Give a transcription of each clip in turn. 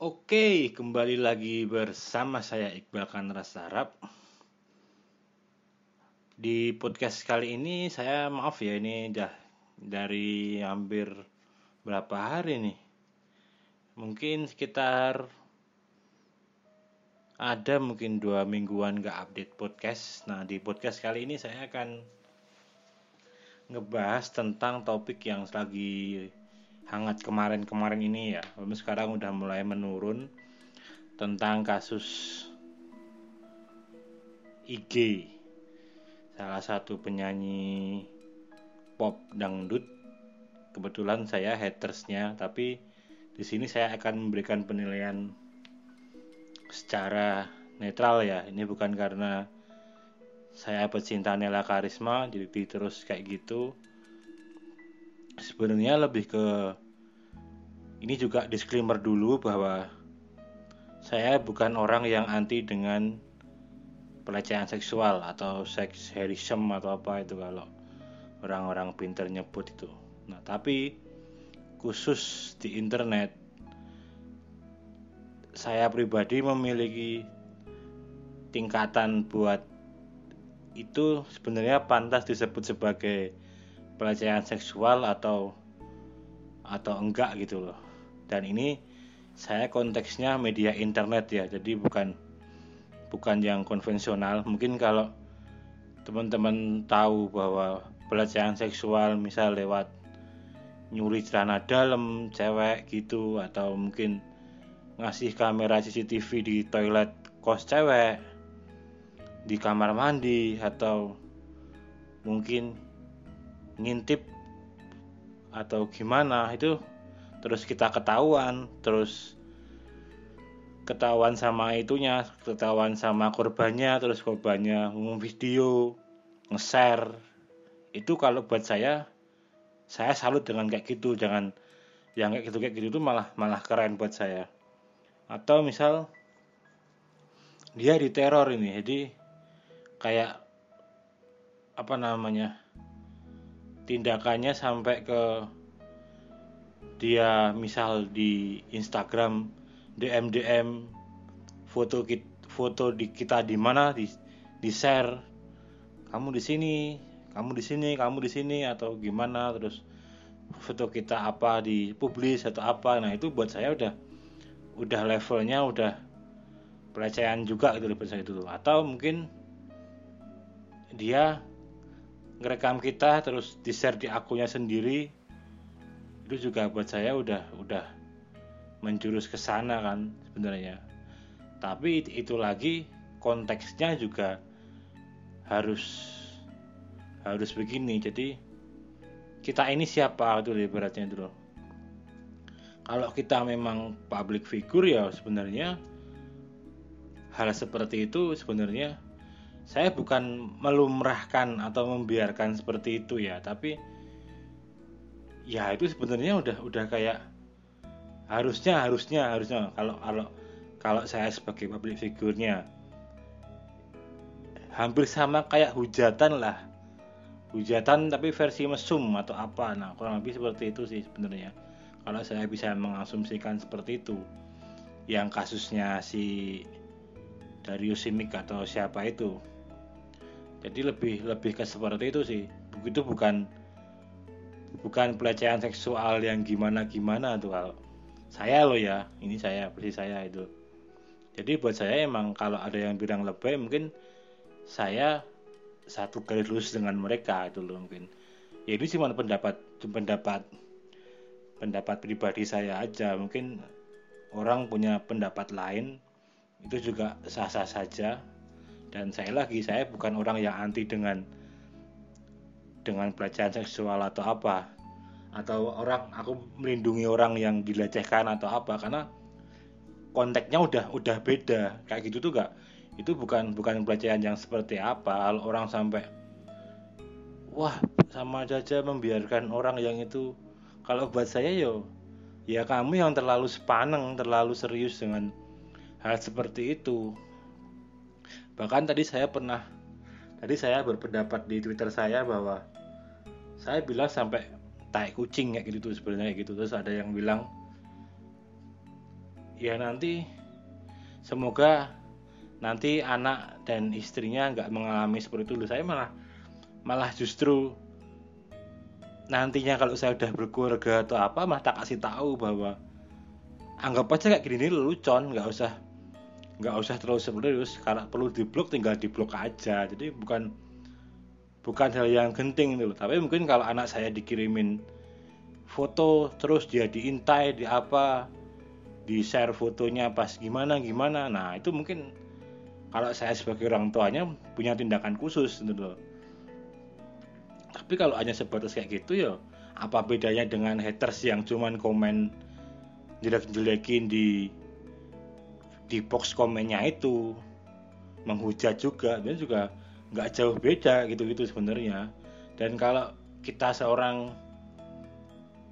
Oke, kembali lagi bersama saya Iqbal Kanras Arab. Di podcast kali ini saya maaf ya ini dah dari hampir berapa hari nih. Mungkin sekitar ada mungkin dua mingguan gak update podcast. Nah di podcast kali ini saya akan ngebahas tentang topik yang lagi hangat kemarin-kemarin ini ya. Lalu sekarang udah mulai menurun tentang kasus IG salah satu penyanyi pop dangdut. Kebetulan saya hatersnya tapi di sini saya akan memberikan penilaian secara netral ya. Ini bukan karena saya pecinta Nela Karisma jadi terus kayak gitu. Sebenarnya lebih ke ini juga disclaimer dulu bahwa saya bukan orang yang anti dengan pelecehan seksual atau seks herism atau apa itu kalau orang-orang pinter nyebut itu. Nah, tapi khusus di internet saya pribadi memiliki tingkatan buat itu sebenarnya pantas disebut sebagai pelecehan seksual atau atau enggak gitu loh dan ini saya konteksnya media internet ya jadi bukan bukan yang konvensional. Mungkin kalau teman-teman tahu bahwa pelecehan seksual misal lewat nyuri celana dalam cewek gitu atau mungkin ngasih kamera CCTV di toilet kos cewek di kamar mandi atau mungkin ngintip atau gimana itu terus kita ketahuan terus ketahuan sama itunya ketahuan sama korbannya terus korbannya ngomong video nge-share. Itu kalau buat saya saya salut dengan kayak gitu. Jangan yang kayak gitu kayak gitu itu malah malah keren buat saya. Atau misal dia diteror ini. Jadi kayak apa namanya tindakannya sampai ke dia misal di Instagram DM DM foto kit, foto di kita di mana di di share kamu di sini kamu di sini kamu di sini atau gimana terus foto kita apa di publis atau apa. Nah itu buat saya udah udah levelnya udah pelecehan juga gitu lebih saya itu atau mungkin dia ngerekam kita terus di share di akunnya sendiri itu juga buat saya udah udah menjurus ke sana kan sebenarnya. Tapi itu lagi konteksnya juga harus harus begini. Jadi kita ini siapa itu ibaratnya dulu kalau kita memang public figure ya sebenarnya hal seperti itu sebenarnya saya bukan melumrahkan atau membiarkan seperti itu ya. Tapi ya itu sebenarnya udah udah kayak harusnya harusnya harusnya. Kalau kalau kalau saya sebagai public figurnya hampir sama kayak hujatan lah. Hujatan tapi versi mesum atau apa. Nah kurang lebih seperti itu sih sebenarnya. Kalau saya bisa mengasumsikan seperti itu yang kasusnya si Darius Simik atau siapa itu. Jadi lebih lebih ke seperti itu sih. Begitu bukan bukan pelecehan seksual yang gimana gimana tuh kalau saya loh ya ini saya versi saya itu. Jadi buat saya emang kalau ada yang bilang lebay mungkin saya satu kali lulus dengan mereka itu loh mungkin. Ya ini cuma pendapat pendapat pendapat pribadi saya aja. Mungkin orang punya pendapat lain itu juga sah-sah saja. Dan saya lagi saya bukan orang yang anti dengan dengan pelecehan seksual atau apa? Atau orang aku melindungi orang yang dilecehkan atau apa? Karena konteksnya udah udah beda. Kayak gitu tuh gak itu bukan bukan pelecehan yang seperti apa. Kalau orang sampai wah sama saja membiarkan orang yang itu. Kalau buat saya yo ya kamu yang terlalu sepaneng terlalu serius dengan hal seperti itu. Bahkan tadi saya pernah tadi saya berpendapat di twitter saya bahwa saya bilang sampai tai kucing kayak gitu sebenarnya gitu. Terus ada yang bilang ya nanti semoga nanti anak dan istrinya nggak mengalami seperti itu saya malah malah justru nantinya kalau saya udah berkeluarga atau apa malah tak kasih tahu bahwa anggap aja kayak gini lelucon nggak usah nggak usah terlalu serius kalau perlu diblok tinggal diblok aja. Jadi bukan bukan hal yang genting gitu tapi mungkin kalau anak saya dikirimin foto terus dia diintai di apa di share fotonya pas gimana gimana. Nah itu mungkin kalau saya sebagai orang tuanya punya tindakan khusus gitu loh. Tapi kalau hanya sebatas kayak gitu ya apa bedanya dengan haters yang cuman komen jelek-jelekin di di box komennya itu? Menghujat juga. Dan juga nggak jauh beda gitu-gitu sebenarnya. Dan kalau kita seorang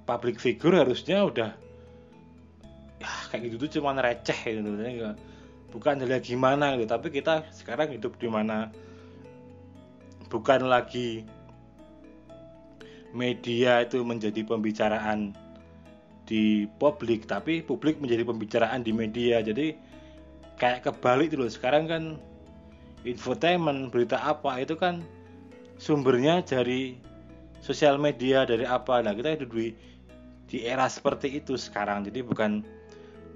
public figure harusnya udah ya kayak gitu tuh cuma receh gitu bukan hal gimana gitu. Tapi kita sekarang hidup di mana bukan lagi media itu menjadi pembicaraan di publik tapi publik menjadi pembicaraan di media. Jadi kayak kebalik dulu sekarang kan infotainment berita apa itu kan sumbernya dari sosial media dari apa. Nah kita hidup di di era seperti itu sekarang. Jadi bukan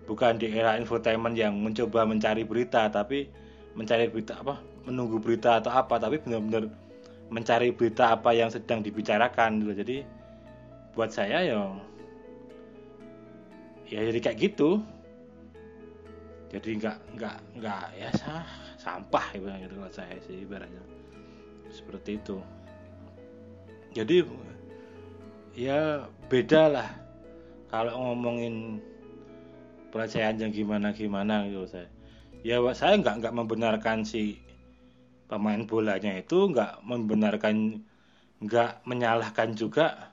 bukan di era infotainment yang mencoba mencari berita tapi mencari berita apa menunggu berita atau apa tapi benar-benar mencari berita apa yang sedang dibicarakan. Gitu jadi buat saya ya ya jadi kayak gitu. Jadi nggak nggak nggak ya sah sampah gitu kalau saya sih ibaratnya. Seperti itu. Jadi ya beda lah. Kalau ngomongin pelecehan yang gimana gimana gitu saya ya saya nggak nggak membenarkan si pemain bolanya itu nggak membenarkan nggak menyalahkan juga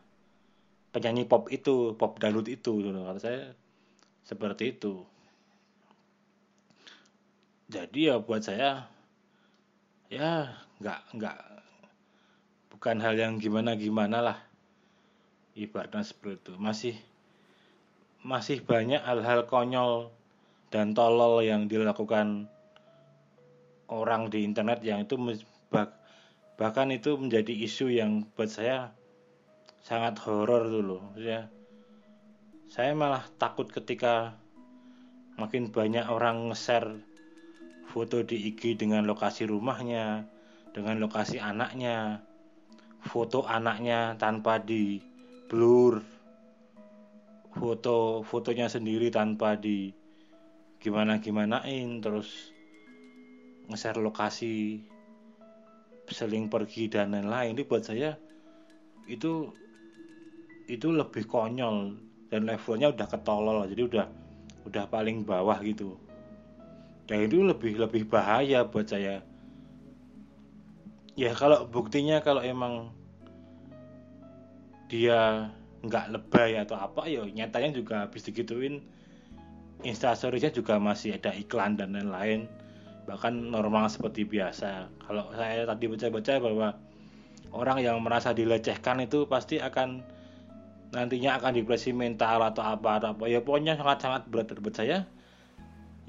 penyanyi pop itu pop dangdut itu gitu. Kata saya seperti itu jadi ya buat saya ya nggak nggak bukan hal yang gimana gimana lah. Ibaratnya seperti itu. Masih masih banyak hal-hal konyol dan tolol yang dilakukan orang di internet yang itu bahkan itu menjadi isu yang buat saya sangat horor dulu ya saya malah takut ketika makin banyak orang nge-share foto di IG dengan lokasi rumahnya dengan lokasi anaknya foto anaknya tanpa di blur foto fotonya sendiri tanpa di gimana gimanain terus nge-share lokasi seling pergi dan lain-lain. Ini buat saya itu itu lebih konyol dan levelnya udah ketolol jadi udah udah paling bawah gitu dan itu lebih lebih bahaya buat saya. Ya kalau buktinya kalau emang dia nggak lebay atau apa ya nyatanya juga habis digituin instastoriesnya juga masih ada iklan dan lain-lain. Bahkan normal seperti biasa. Kalau saya tadi baca-baca bahwa orang yang merasa dilecehkan itu pasti akan nantinya akan depresi mental atau apa atau apa. Ya pokoknya sangat-sangat berat buat saya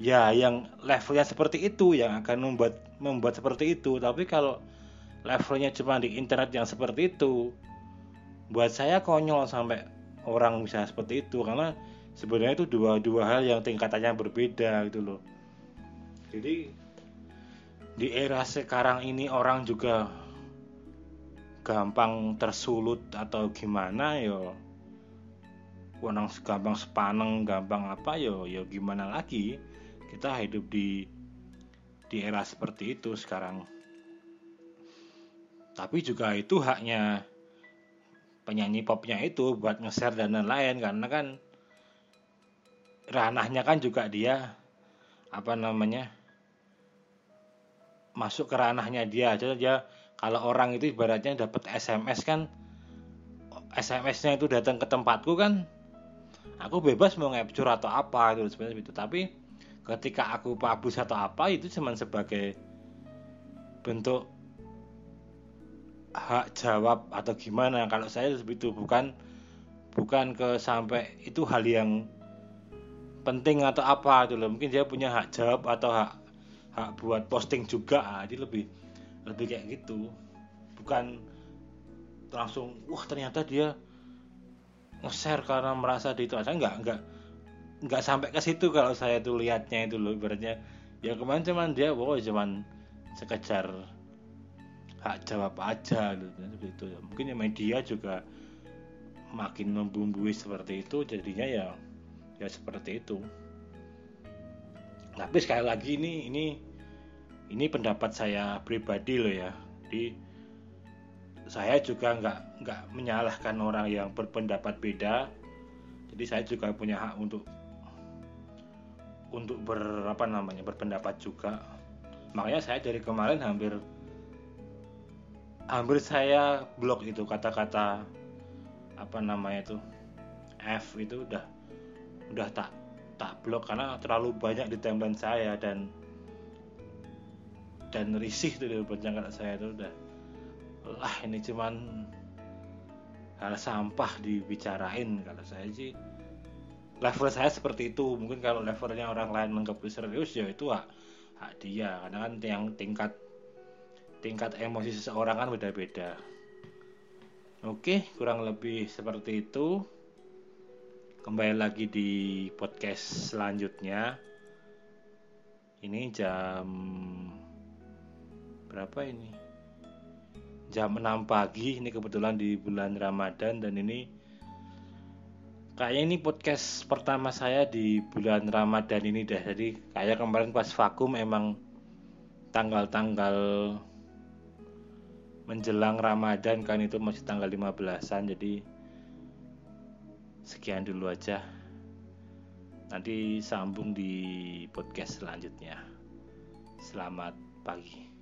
ya yang levelnya seperti itu yang akan membuat membuat seperti itu. Tapi kalau levelnya cuma di internet yang seperti itu buat saya konyol sampai orang bisa seperti itu. Karena sebenarnya itu dua dua hal yang tingkatannya berbeda gitu loh. Jadi di era sekarang ini orang juga gampang tersulut atau gimana yo. Orang gampang sepaneng gampang apa yo yo gimana lagi kita hidup di di era seperti itu sekarang. Tapi juga itu haknya penyanyi popnya itu buat nge-share dan lain-lain karena kan ranahnya kan juga dia apa namanya masuk ke ranahnya dia. Aja dia kalau orang itu ibaratnya dapat SMS kan SMS-nya itu datang ke tempatku kan aku bebas mau ngepcur atau apa itu sebenarnya itu tapi ketika aku publish atau apa itu cuma sebagai bentuk hak jawab atau gimana. Kalau saya seperti itu bukan bukan ke sampai itu hal yang penting atau apa itu loh. Mungkin dia punya hak jawab atau hak hak buat posting juga. Ah, jadi lebih lebih kayak gitu. Bukan langsung wah ternyata dia nge-share karena merasa di itu saya nggak nggak nggak sampai ke situ kalau saya tuh lihatnya itu loh ibaratnya. Ya kemarin cuman dia wow cuman sekejar hak jawab aja gitu seperti itu ya mungkin ya media juga makin membumbui seperti itu jadinya ya ya seperti itu. Tapi sekali lagi ini ini ini pendapat saya pribadi loh ya. Di saya juga nggak nggak menyalahkan orang yang berpendapat beda. Jadi saya juga punya hak untuk untuk ber apa namanya berpendapat juga. Makanya saya dari kemarin hampir hampir saya blok itu kata-kata apa namanya itu F itu udah udah tak tak blok karena terlalu banyak di timeline saya dan dan risih tuh dari kata saya itu udah lah ini cuman hal sampah dibicarain. Kalau saya sih level saya seperti itu. Mungkin kalau levelnya orang lain menganggap serius ya itu hak hak dia. Karena kan yang tingkat tingkat emosi seseorang kan beda-beda. Oke kurang lebih seperti itu. Kembali lagi di podcast selanjutnya. Ini jam berapa ini? Jam 6 pagi ini kebetulan di bulan Ramadan dan ini kayaknya ini podcast pertama saya di bulan Ramadan ini dah jadi kayak kemarin pas vakum emang tanggal-tanggal menjelang Ramadan kan itu masih tanggal 15-an jadi sekian dulu aja. Nanti sambung di podcast selanjutnya. Selamat pagi